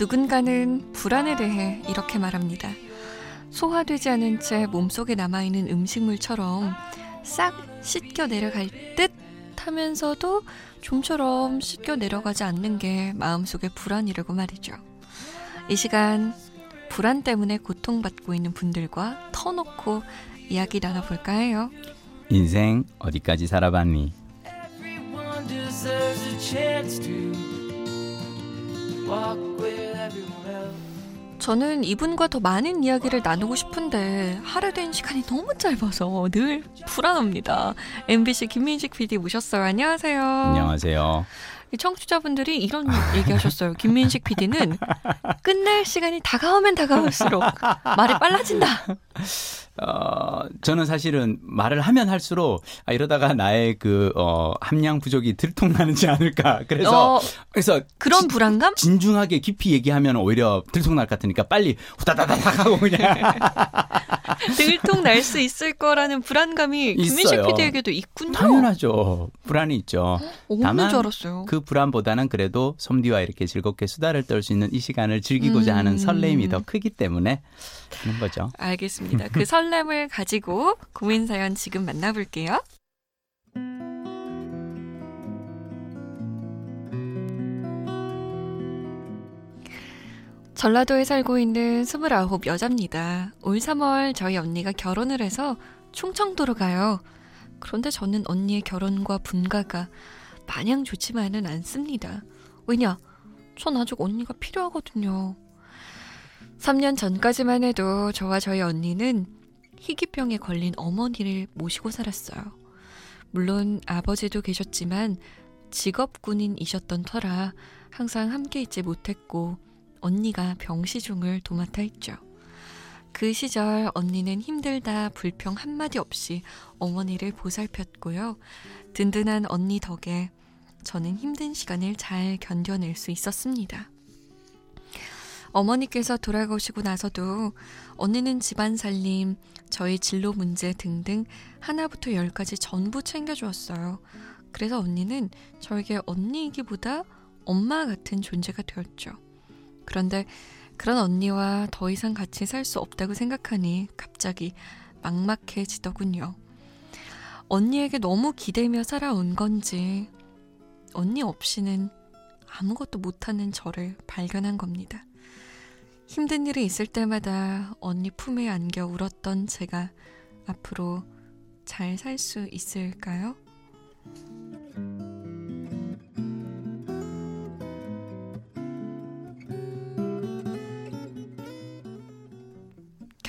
누군가는 불안에 대해 이렇게 말합니다. 소화되지 않은 채 몸속에 남아있는 음식물처럼 싹 씻겨 내려갈 듯 하면서도 좀처럼 씻겨 내려가지 않는 게 마음속의 불안이라고 말이죠. 이 시간 불안 때문에 고통받고 있는 분들과 터놓고 이야기 나눠볼까 해요. 인생 어디까지 살아봤니? Walk with. 저는 이분과 더 많은 이야기를 나누고 싶은데 할애된 시간이 너무 짧아서 늘 불안합니다. MBC 김민식 PD 모셨어요. 안녕하세요. 안녕하세요. 이 청취자분들이 이런 얘기하셨어요. 김민식 PD는 끝날 시간이 다가오면 다가올수록 말이 빨라진다. 어, 저는 사실은 말을 하면 할수록 아, 이러다가 나의 그 어, 함량 부족이 들통나지 않을까. 그래서 어, 그래서 그런 지- 불안감? 진중하게 깊이 얘기하면 오히려 들통날 것 같으니까 빨리 후다다다닥 하고 그냥 들통 날 수 있을 거라는 불안감이 김민식. PD에게도 있군요. 당연하죠. 불안이 있죠. 없는 다만 줄 알았어요. 그 불안보다는 그래도 솜디와 이렇게 즐겁게 수다를 떨 수 있는 이 시간을 즐기고자 음. 하는 설렘이 더 크기 때문에 그런 거죠. 알겠습니다. 그 설렘을 가지고 고민 사연 지금 만나볼게요. 전라도에 살고 있는 29 여자입니다. 올 3월 저희 언니가 결혼을 해서 충청도로 가요. 그런데 저는 언니의 결혼과 분가가 마냥 좋지만은 않습니다. 왜냐? 전 아직 언니가 필요하거든요. 3년 전까지만 해도 저와 저희 언니는 희귀병에 걸린 어머니를 모시고 살았어요. 물론 아버지도 계셨지만 직업 군인이셨던 터라 항상 함께 있지 못했고 언니가 병시중을 도맡아 했죠. 그 시절 언니는 힘들다 불평 한마디 없이 어머니를 보살폈고요. 든든한 언니 덕에 저는 힘든 시간을 잘 견뎌낼 수 있었습니다. 어머니께서 돌아가시고 나서도 언니는 집안 살림, 저희 진로 문제 등등 하나부터 열까지 전부 챙겨주었어요. 그래서 언니는 저에게 언니이기보다 엄마 같은 존재가 되었죠. 그런데 그런 언니와 더 이상 같이 살 수 없다고 생각하니 갑자기 막막해지더군요. 언니에게 너무 기대며 살아온 건지 언니 없이는 아무것도 못하는 저를 발견한 겁니다. 힘든 일이 있을 때마다 언니 품에 안겨 울었던 제가 앞으로 잘 살 수 있을까요?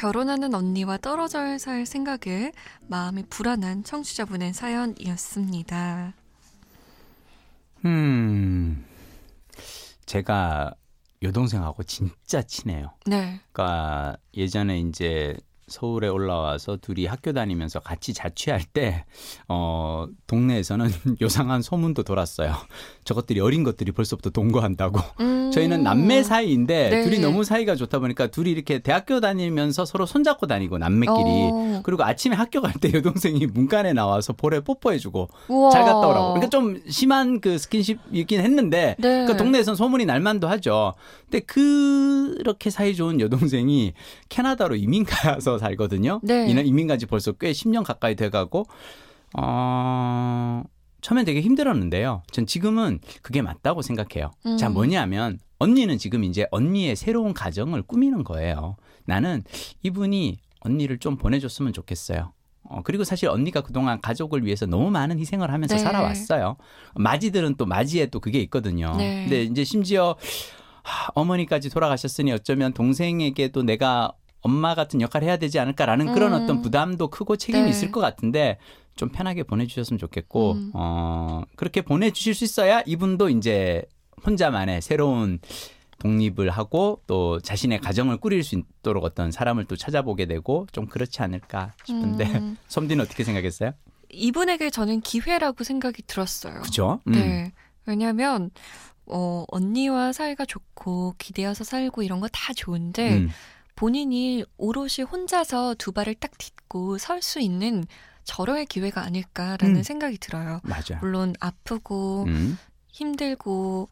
결혼하는 언니와 떨어져 살 생각에 마음이 불안한 청취자분의 사연이었습니다. 음, 제가 여동생하고 진짜 친해요. 네. 그러니까 예전에 이제 서울에 올라와서 둘이 학교 다니면서 같이 자취할 때, 어, 동네에서는 요상한 소문도 돌았어요. 저것들이 어린 것들이 벌써부터 동거한다고. 음. 저희는 남매 사이인데 네. 둘이 너무 사이가 좋다 보니까 둘이 이렇게 대학교 다니면서 서로 손잡고 다니고 남매끼리. 어. 그리고 아침에 학교 갈 때 여동생이 문간에 나와서 볼에 뽀뽀해주고 우와. 잘 갔다 오라고. 그러니까 좀 심한 그 스킨십이긴 했는데 네. 그 동네에선 소문이 날만도 하죠. 근데 그렇게 사이 좋은 여동생이 캐나다로 이민 가서 살거든요. 네. 이는 이민 간지 벌써 꽤 10년 가까이 돼가고 어. 처음엔 되게 힘들었는데요. 전 지금은 그게 맞다고 생각해요. 음. 자, 뭐냐면 언니는 지금 이제 언니의 새로운 가정을 꾸미는 거예요. 나는 이분이 언니를 좀 보내줬으면 좋겠어요. 어, 그리고 사실 언니가 그동안 가족을 위해서 너무 많은 희생을 하면서 네. 살아왔어요. 마지들은 또 마지에 또 그게 있거든요. 네. 근데 이제 심지어 하, 어머니까지 돌아가셨으니 어쩌면 동생에게도 내가 엄마 같은 역할을 해야 되지 않을까라는 그런 음. 어떤 부담도 크고 책임이 네. 있을 것 같은데 좀 편하게 보내주셨으면 좋겠고 음. 어, 그렇게 보내주실 수 있어야 이분도 이제 혼자만의 새로운 독립을 하고 또 자신의 가정을 꾸릴 수 있도록 어떤 사람을 또 찾아보게 되고 좀 그렇지 않을까 싶은데 음. 솜디는 어떻게 생각했어요? 이분에게 저는 기회라고 생각이 들었어요. 그죠? 음. 네. 왜냐하면 어, 언니와 사이가 좋고 기대어서 살고 이런 거 다 좋은데 음. 본인이 오롯이 혼자서 두 발을 딱 딛고 설 수 있는 절호의 기회가 아닐까라는 음. 생각이 들어요. 맞아. 물론 아프고 음. 힘들고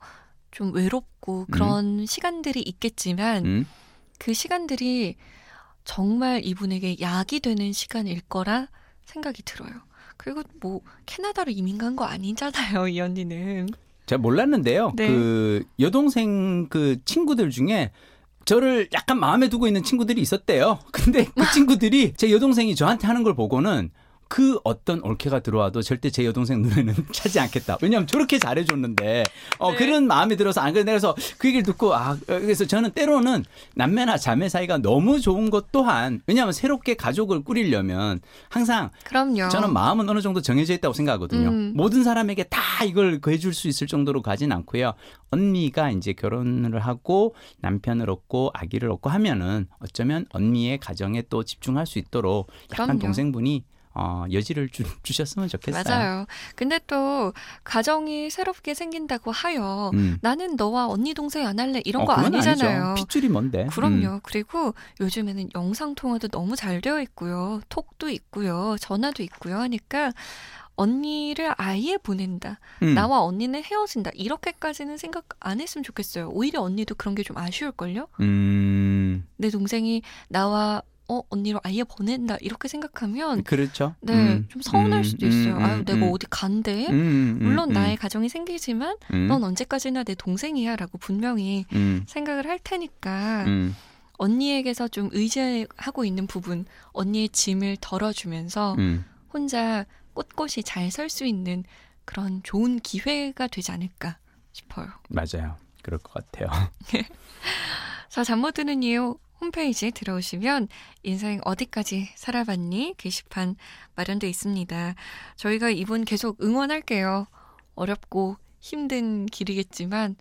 좀 외롭고 그런 시간들이 있겠지만 음. 그 시간들이 정말 이분에게 약이 되는 시간일 거라 생각이 들어요. 그리고 뭐 캐나다로 이민 간 거 아니잖아요, 이 언니는. 제가 몰랐는데요. 네. 그 여동생 그 친구들 중에 저를 약간 마음에 두고 있는 친구들이 있었대요. 근데 그 친구들이 제 여동생이 저한테 하는 걸 보고는 그 어떤 올케가 들어와도 절대 제 여동생 눈에는 차지 않겠다. 왜냐하면 저렇게 잘해줬는데 어 네. 그런 마음이 들어서 안 그래 그래서 그 얘기를 듣고 아 그래서 저는 때로는 남매나 자매 사이가 너무 좋은 것 또한 왜냐하면 새롭게 가족을 꾸리려면 항상 그럼요. 저는 마음은 어느 정도 정해져 있다고 생각하거든요. 음. 모든 사람에게 다 이걸 해줄 수 있을 정도로 가진 않고요. 언니가 이제 결혼을 하고 남편을 얻고 아기를 얻고 하면은 어쩌면 언니의 가정에 또 집중할 수 있도록 약간 그럼요. 동생분이 어, 여지를 주, 주셨으면 좋겠어요. 맞아요. 근데 또 가정이 새롭게 생긴다고 하여 음. 나는 너와 언니 동생 안 할래 이런 어, 거 아니잖아요. 아니죠. 핏줄이 뭔데? 그럼요. 음. 그리고 요즘에는 영상 통화도 너무 잘 되어 있고요. 톡도 있고요. 전화도 있고요. 하니까 언니를 아예 보낸다. 음. 나와 언니는 헤어진다. 이렇게까지는 생각 안 했으면 좋겠어요. 오히려 언니도 그런 게 좀 아쉬울걸요? 음, 내 동생이 나와 어 언니로 아예 보낸다. 이렇게 생각하면 그렇죠. 네, 음. 좀 서운할 음, 수도 음, 있어요. 음, 아유, 내가 음. 어디 간대? 음, 음, 물론 음, 나의 가정이 생기지만 음, 넌 언제까지나 내 동생이야 라고 분명히 음, 생각을 할 테니까 음, 언니에게서 좀 의지하고 있는 부분, 언니의 짐을 덜어주면서 음. 혼자 꼿꼿이 잘 설 수 있는 그런 좋은 기회가 되지 않을까 싶어요. 맞아요. 그럴 것 같아요. 자, 잠 못 드는 이유 홈페이지에 들어오시면 인생 어디까지 살아봤니 게시판 마련돼 있습니다. 저희가 이분 계속 응원할게요. 어렵고 힘든 길이겠지만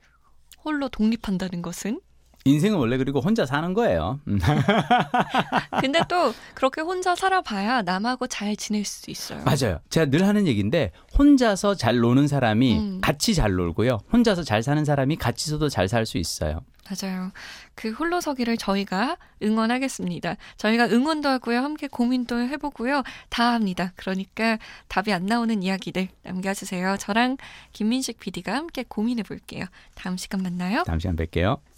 홀로 독립한다는 것은 인생은 원래 그리고 혼자 사는 거예요. 음. 근데 또 그렇게 혼자 살아봐야 남하고 잘 지낼 수 있어요. 맞아요. 제가 늘 하는 얘기인데 혼자서 잘 노는 사람이 음. 같이 잘 놀고요. 혼자서 잘 사는 사람이 같이서도 잘 살 수 있어요. 맞아요. 그 홀로서기를 저희가 응원하겠습니다. 저희가 응원도 하고요. 함께 고민도 해보고요. 다 합니다. 그러니까 답이 안 나오는 이야기들 남겨주세요. 저랑 김민식 PD가 함께 고민해 볼게요. 다음 시간 만나요. 다음 시간 뵐게요.